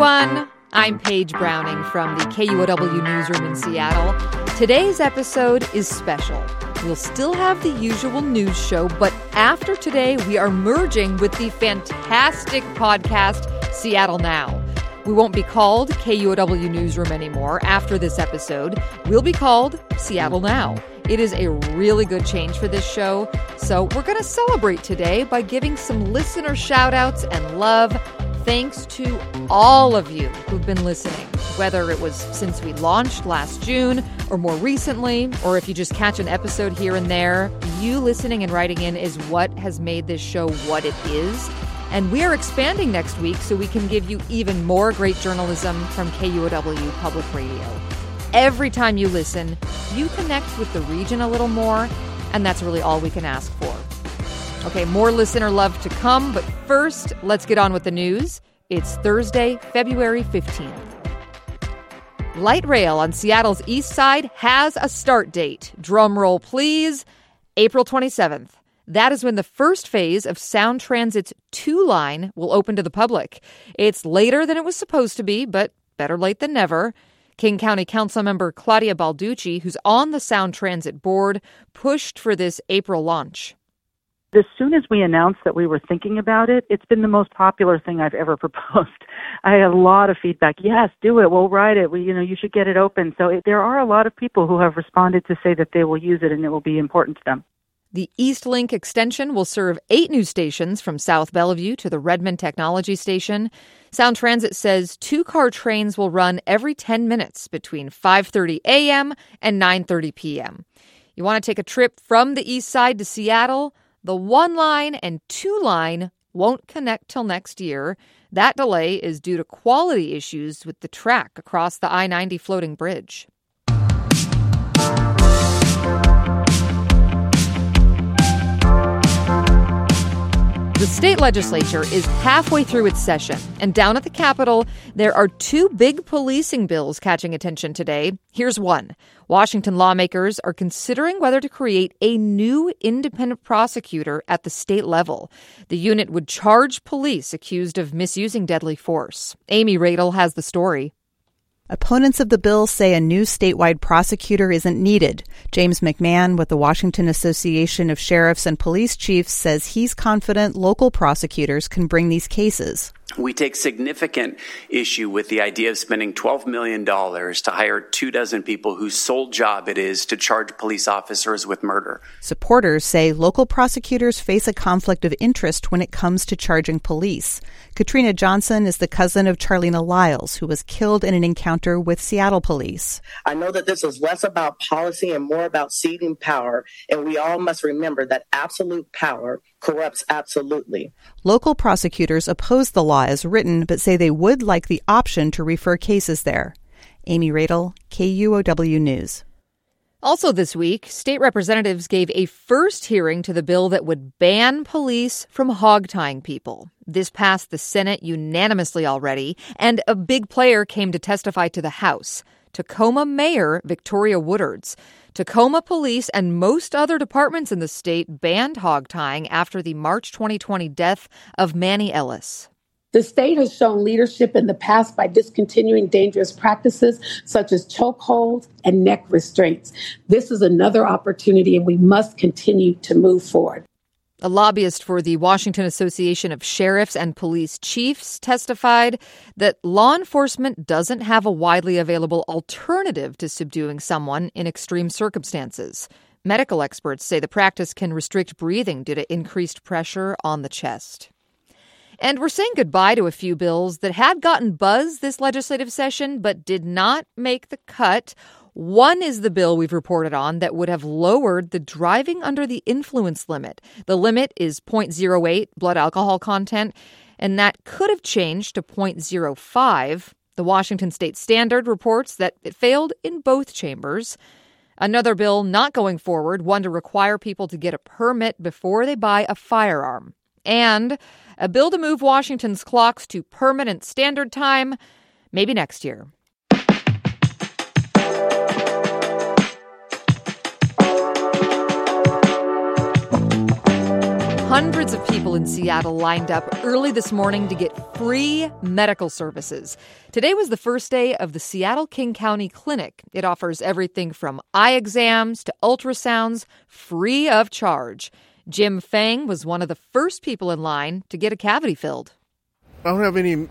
everyone. I'm Paige Browning from the KUOW newsroom in Seattle. Today's episode is special. We'll still have the usual news show, but after today, we are merging with the fantastic podcast Seattle Now. We won't be called KUOW Newsroom anymore after this episode. We'll be called Seattle Now. It is a really good change for this show, so we're going to celebrate today by giving some listener shout outs and love thanks to all of you who've been listening, whether it was since we launched last June or more recently, or if you just catch an episode here and there. You listening and writing in is what has made this show what it is. And we are expanding next week so we can give you even more great journalism from KUOW Public Radio. Every time you listen, you connect with the region a little more, and that's really all we can ask for. Okay, more listener love to come, but first, let's get on with the news. It's Thursday, February 15th. Light rail on Seattle's east side has a start date. Drum roll, please. April 27th. That is when the first phase of Sound Transit's two line will open to the public. It's later than it was supposed to be, but better late than never. King County Council member Claudia Balducci, who's on the Sound Transit board, pushed for this April launch. As soon as we announced that we were thinking about it, it's been the most popular thing I've ever proposed. I had a lot of feedback. Yes, do it. We'll write it. We, you know, you should get it open. So it, there are a lot of people who have responded to say that they will use it and it will be important to them. The Eastlink extension will serve eight new stations from South Bellevue to the Redmond Technology Station. Sound Transit says two-car trains will run every 10 minutes between 5:30 a.m. and 9:30 p.m. You want to take a trip from the east side to Seattle? The one line and two line won't connect till next year. That delay is due to quality issues with the track across the I 90 floating bridge. The state legislature is halfway through its session, and down at the Capitol, there are two big policing bills catching attention today. Here's one Washington lawmakers are considering whether to create a new independent prosecutor at the state level. The unit would charge police accused of misusing deadly force. Amy Radil has the story. Opponents of the bill say a new statewide prosecutor isn't needed. James McMahon with the Washington Association of Sheriffs and Police Chiefs says he's confident local prosecutors can bring these cases. We take significant issue with the idea of spending $12 million to hire two dozen people whose sole job it is to charge police officers with murder. Supporters say local prosecutors face a conflict of interest when it comes to charging police. Katrina Johnson is the cousin of Charleena Lyles, who was killed in an encounter with Seattle police. I know that this is less about policy and more about ceding power, and we all must remember that absolute power corrupts absolutely. Local prosecutors oppose the law as written, but say they would like the option to refer cases there. Amy Radil, KUOW News. Also, this week, state representatives gave a first hearing to the bill that would ban police from hog tying people. This passed the Senate unanimously already, and a big player came to testify to the House Tacoma Mayor Victoria Woodards. Tacoma police and most other departments in the state banned hog tying after the March 2020 death of Manny Ellis. The state has shown leadership in the past by discontinuing dangerous practices such as chokeholds and neck restraints. This is another opportunity, and we must continue to move forward. A lobbyist for the Washington Association of Sheriffs and Police Chiefs testified that law enforcement doesn't have a widely available alternative to subduing someone in extreme circumstances. Medical experts say the practice can restrict breathing due to increased pressure on the chest. And we're saying goodbye to a few bills that had gotten buzz this legislative session but did not make the cut one is the bill we've reported on that would have lowered the driving under the influence limit. The limit is 0.08 blood alcohol content, and that could have changed to 0.05. The Washington State Standard reports that it failed in both chambers. Another bill not going forward, one to require people to get a permit before they buy a firearm. And uh, a bill to move Washington's clocks to permanent standard time, maybe next year. hundreds of people in Seattle lined up early this morning to get free medical services. Today was the first day of the Seattle King County Clinic. It offers everything from eye exams to ultrasounds free of charge. Jim Fang was one of the first people in line to get a cavity filled. I don't have any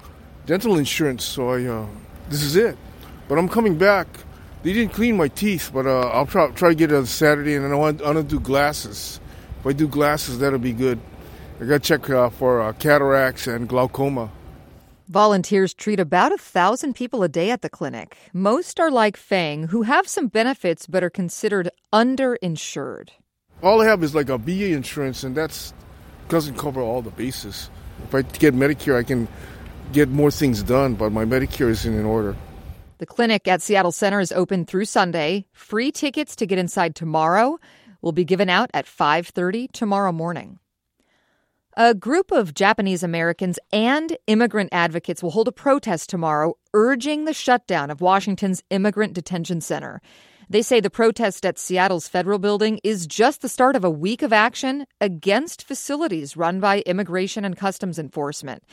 dental insurance, so I uh, this is it. But I'm coming back. They didn't clean my teeth, but uh, I'll try, try to get it on Saturday, and then I want, I want to do glasses. If I do glasses, that'll be good. I got to check uh, for uh, cataracts and glaucoma. Volunteers treat about a thousand people a day at the clinic. Most are like Fang, who have some benefits but are considered underinsured. All I have is like a VA insurance, and that's doesn't cover all the bases. If I get Medicare, I can get more things done, but my Medicare isn't in order. The clinic at Seattle Center is open through Sunday. Free tickets to get inside tomorrow will be given out at 5:30 tomorrow morning. A group of Japanese Americans and immigrant advocates will hold a protest tomorrow urging the shutdown of Washington's Immigrant Detention Center. They say the protest at Seattle's federal building is just the start of a week of action against facilities run by Immigration and Customs Enforcement.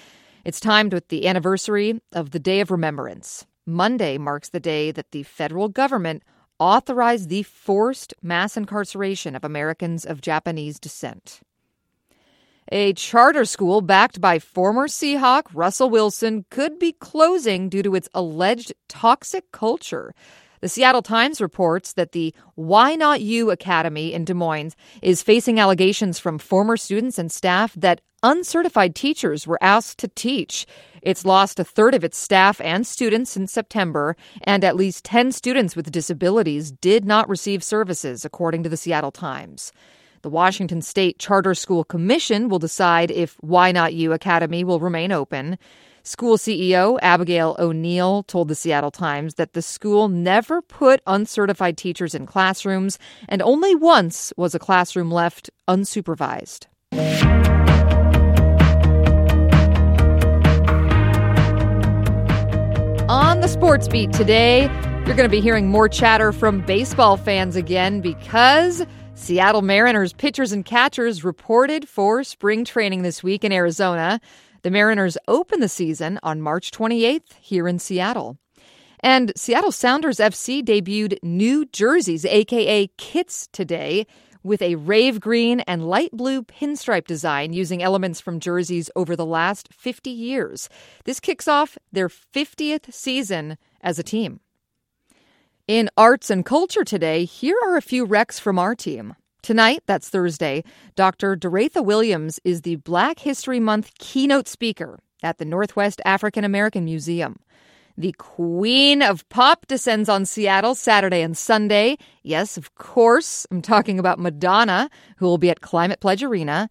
It's timed with the anniversary of the Day of Remembrance. Monday marks the day that the federal government authorized the forced mass incarceration of Americans of Japanese descent. A charter school backed by former Seahawk Russell Wilson could be closing due to its alleged toxic culture. The Seattle Times reports that the Why Not You Academy in Des Moines is facing allegations from former students and staff that uncertified teachers were asked to teach. It's lost a third of its staff and students in September, and at least 10 students with disabilities did not receive services, according to the Seattle Times. The Washington State Charter School Commission will decide if Why Not You Academy will remain open. School CEO Abigail O'Neill told the Seattle Times that the school never put uncertified teachers in classrooms, and only once was a classroom left unsupervised. On the sports beat today, you're going to be hearing more chatter from baseball fans again because Seattle Mariners pitchers and catchers reported for spring training this week in Arizona. The Mariners open the season on March 28th here in Seattle. And Seattle Sounders FC debuted new jerseys, aka kits, today with a rave green and light blue pinstripe design using elements from jerseys over the last 50 years. This kicks off their 50th season as a team. In arts and culture today, here are a few recs from our team. Tonight, that's Thursday, Dr. Doretha Williams is the Black History Month keynote speaker at the Northwest African American Museum. The Queen of Pop descends on Seattle Saturday and Sunday. Yes, of course, I'm talking about Madonna, who will be at Climate Pledge Arena.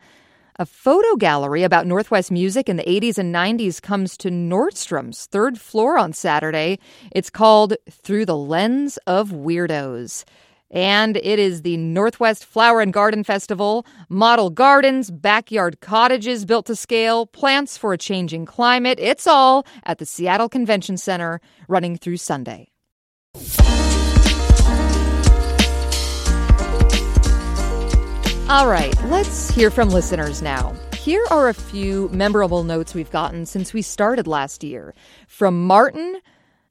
A photo gallery about Northwest music in the 80s and 90s comes to Nordstrom's third floor on Saturday. It's called Through the Lens of Weirdos. And it is the Northwest Flower and Garden Festival. Model gardens, backyard cottages built to scale, plants for a changing climate. It's all at the Seattle Convention Center running through Sunday. All right, let's hear from listeners now. Here are a few memorable notes we've gotten since we started last year. From Martin,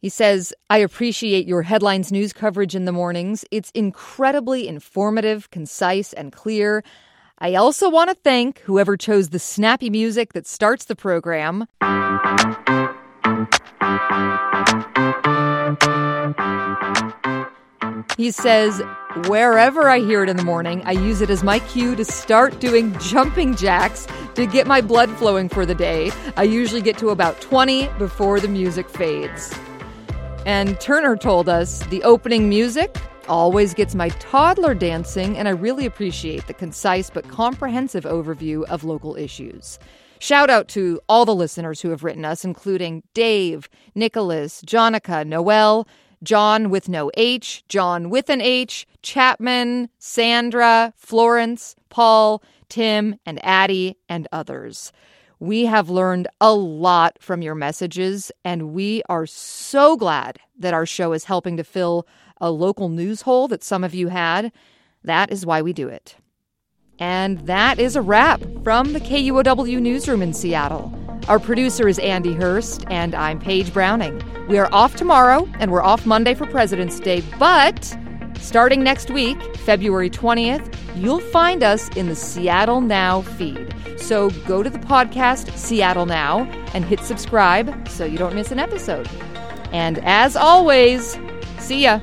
he says, I appreciate your headlines news coverage in the mornings. It's incredibly informative, concise, and clear. I also want to thank whoever chose the snappy music that starts the program. He says, wherever I hear it in the morning, I use it as my cue to start doing jumping jacks to get my blood flowing for the day. I usually get to about 20 before the music fades. And Turner told us the opening music always gets my toddler dancing, and I really appreciate the concise but comprehensive overview of local issues. Shout out to all the listeners who have written us, including Dave, Nicholas, Jonica, Noel, John with no H, John with an H, Chapman, Sandra, Florence, Paul, Tim, and Addie, and others. We have learned a lot from your messages, and we are so glad that our show is helping to fill a local news hole that some of you had. That is why we do it. And that is a wrap from the KUOW newsroom in Seattle. Our producer is Andy Hurst, and I'm Paige Browning. We are off tomorrow, and we're off Monday for President's Day, but starting next week, February 20th, you'll find us in the Seattle Now feed. So go to the podcast Seattle Now and hit subscribe so you don't miss an episode. And as always, see ya.